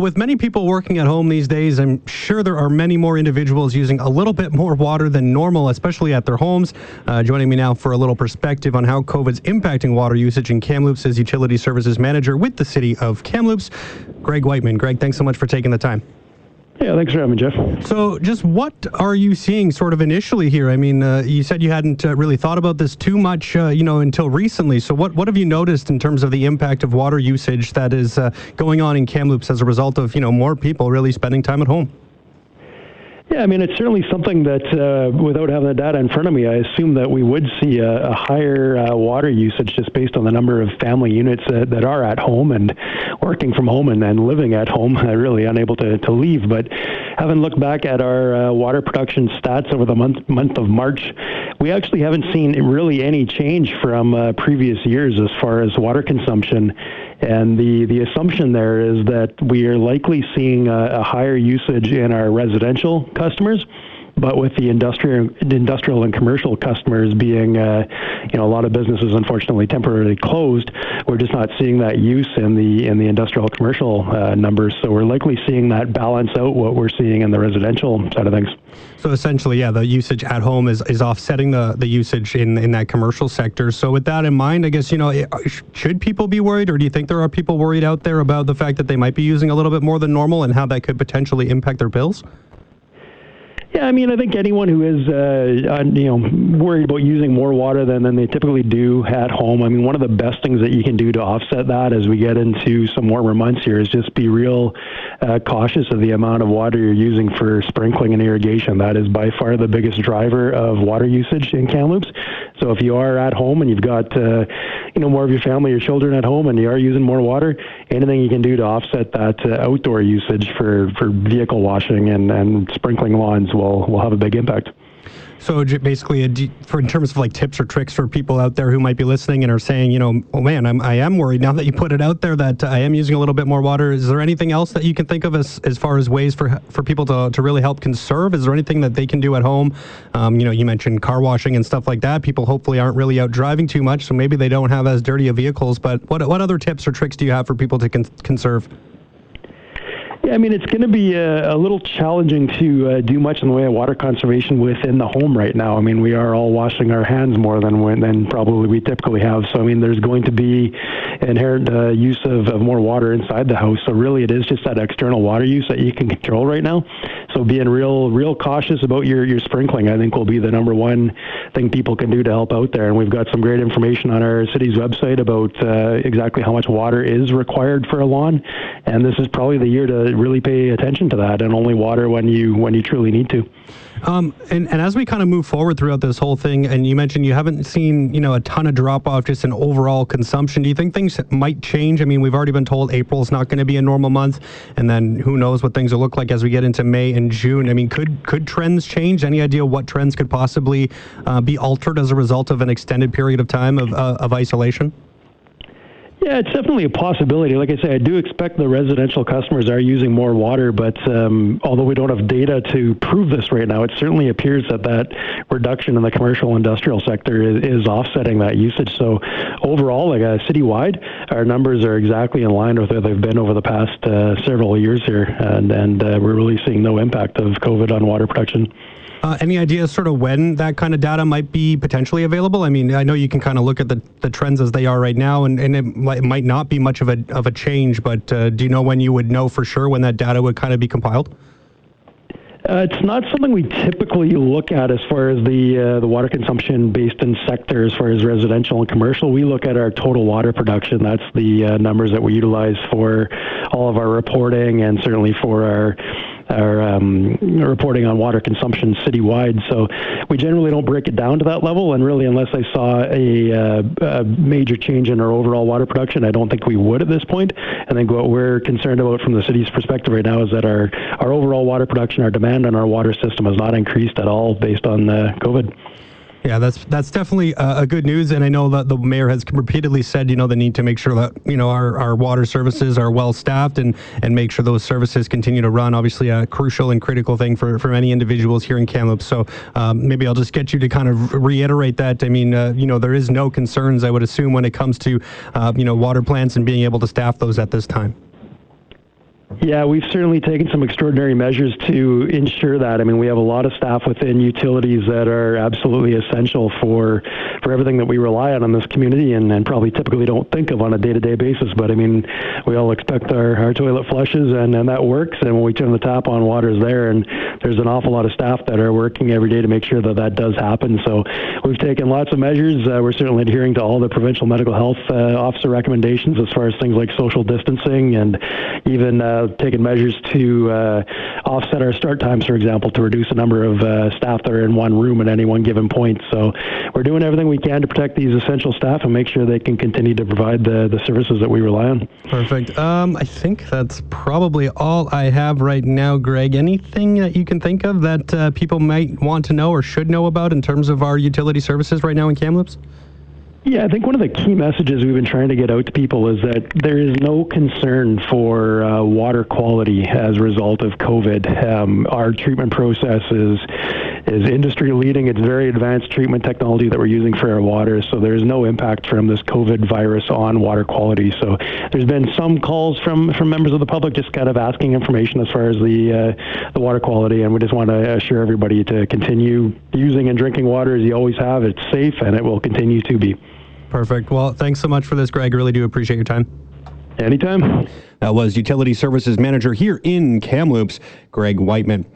With many people working at home these days, I'm sure there are many more individuals using a little bit more water than normal, especially at their homes. Uh, joining me now for a little perspective on how COVID's impacting water usage in Kamloops is Utility Services Manager with the City of Kamloops, Greg Whiteman. Greg, thanks so much for taking the time. Yeah, thanks for having me, Jeff. So, just what are you seeing sort of initially here? I mean, uh, you said you hadn't uh, really thought about this too much, uh, you know, until recently. So, what, what have you noticed in terms of the impact of water usage that is uh, going on in Kamloops as a result of, you know, more people really spending time at home? Yeah, I mean, it's certainly something that, uh, without having the data in front of me, I assume that we would see a, a higher uh, water usage just based on the number of family units uh, that are at home and working from home and, and living at home, really unable to, to leave. But having looked back at our uh, water production stats over the month month of March, we actually haven't seen really any change from uh, previous years as far as water consumption. And the, the assumption there is that we are likely seeing a, a higher usage in our residential customers but with the industrial, industrial and commercial customers being, uh, you know, a lot of businesses unfortunately temporarily closed, we're just not seeing that use in the in the industrial commercial uh, numbers. So we're likely seeing that balance out what we're seeing in the residential side of things. So essentially, yeah, the usage at home is, is offsetting the, the usage in, in that commercial sector. So with that in mind, I guess, you know, should people be worried or do you think there are people worried out there about the fact that they might be using a little bit more than normal and how that could potentially impact their bills? Yeah, I mean, I think anyone who is, uh, you know, worried about using more water than, than they typically do at home. I mean, one of the best things that you can do to offset that as we get into some warmer months here is just be real uh, cautious of the amount of water you're using for sprinkling and irrigation. That is by far the biggest driver of water usage in Kamloops. So if you are at home and you've got, uh, you know, more of your family, your children at home, and you are using more water, anything you can do to offset that uh, outdoor usage for, for vehicle washing and, and sprinkling lawns will, will have a big impact. So basically, for in terms of like tips or tricks for people out there who might be listening and are saying, you know, oh man, I'm I am worried now that you put it out there that I am using a little bit more water. Is there anything else that you can think of as as far as ways for for people to to really help conserve? Is there anything that they can do at home? Um, you know, you mentioned car washing and stuff like that. People hopefully aren't really out driving too much, so maybe they don't have as dirty of vehicles. But what what other tips or tricks do you have for people to con- conserve? Yeah, I mean, it's going to be a, a, little challenging to uh, do much in the way of water conservation within the home right now. I mean, we are all washing our hands more than when, than probably we typically have. So, I mean, there's going to be inherent uh, use of, of more water inside the house. So, really, it is just that external water use that you can control right now. So, being real, real cautious about your your sprinkling, I think, will be the number one thing people can do to help out there. And we've got some great information on our city's website about uh, exactly how much water is required for a lawn. And this is probably the year to really pay attention to that and only water when you when you truly need to. Um, and, and as we kind of move forward throughout this whole thing, and you mentioned you haven't seen, you know, a ton of drop off just in overall consumption. Do you think things might change? I mean, we've already been told April is not going to be a normal month, and then who knows what things will look like as we get into May and June. I mean, could could trends change? Any idea what trends could possibly uh, be altered as a result of an extended period of time of, uh, of isolation? Yeah, it's definitely a possibility. Like I say, I do expect the residential customers are using more water, but um, although we don't have data to prove this right now, it certainly appears that that reduction in the commercial industrial sector is, is offsetting that usage. So overall, like uh, citywide, our numbers are exactly in line with where they've been over the past uh, several years here, and and uh, we're really seeing no impact of COVID on water production. Uh, any ideas sort of when that kind of data might be potentially available? I mean, I know you can kind of look at the, the trends as they are right now, and, and it, it might not be much of a, of a change, but uh, do you know when you would know for sure when that data would kind of be compiled? Uh, it's not something we typically look at as far as the uh, the water consumption based in sector, as far as residential and commercial. We look at our total water production. That's the uh, numbers that we utilize for all of our reporting and certainly for our our um, reporting on water consumption citywide. So we generally don't break it down to that level. And really, unless I saw a, uh, a, major change in our overall water production, I don't think we would at this point. I think what we're concerned about from the city's perspective right now is that our, our overall water production, our demand on our water system has not increased at all based on uh, COVID. Yeah, that's that's definitely a, a, good news, and I know that the mayor has repeatedly said, you know, the need to make sure that you know our, our water services are well staffed and and make sure those services continue to run. Obviously, a crucial and critical thing for for many individuals here in Kamloops. So um, maybe I'll just get you to kind of reiterate that. I mean, uh, you know, there is no concerns I would assume when it comes to uh, you know water plants and being able to staff those at this time. Yeah, we've certainly taken some extraordinary measures to ensure that. I mean, we have a lot of staff within utilities that are absolutely essential for for everything that we rely on in this community, and, and probably typically don't think of on a day-to-day basis. But I mean, we all expect our, our toilet flushes, and, and that works. And when we turn the tap on, water's there, and there's an awful lot of staff that are working every day to make sure that that does happen. So we've taken lots of measures. Uh, we're certainly adhering to all the provincial medical health uh, officer recommendations as far as things like social distancing and even uh, taken measures to uh, offset our start times, for example, to reduce the number of uh, staff that are in one room at any one given point. So we're doing everything we can to protect these essential staff and make sure they can continue to provide the, the services that we rely on. Perfect. Um, I think that's probably all I have right now, Greg. Anything that you can think of that uh, people might want to know or should know about in terms of our utility services right now in Kamloops? Yeah, I think one of the key messages we've been trying to get out to people is that there is no concern for uh, water quality as a result of COVID. Um, our treatment process is is industry leading. It's very advanced treatment technology that we're using for our water, so there's no impact from this COVID virus on water quality. So there's been some calls from from members of the public just kind of asking information as far as the uh, the water quality, and we just want to assure everybody to continue using and drinking water as you always have. It's safe and it will continue to be. Perfect. Well, thanks so much for this, Greg. Really do appreciate your time. Anytime. That was Utility Services Manager here in Kamloops, Greg Whiteman.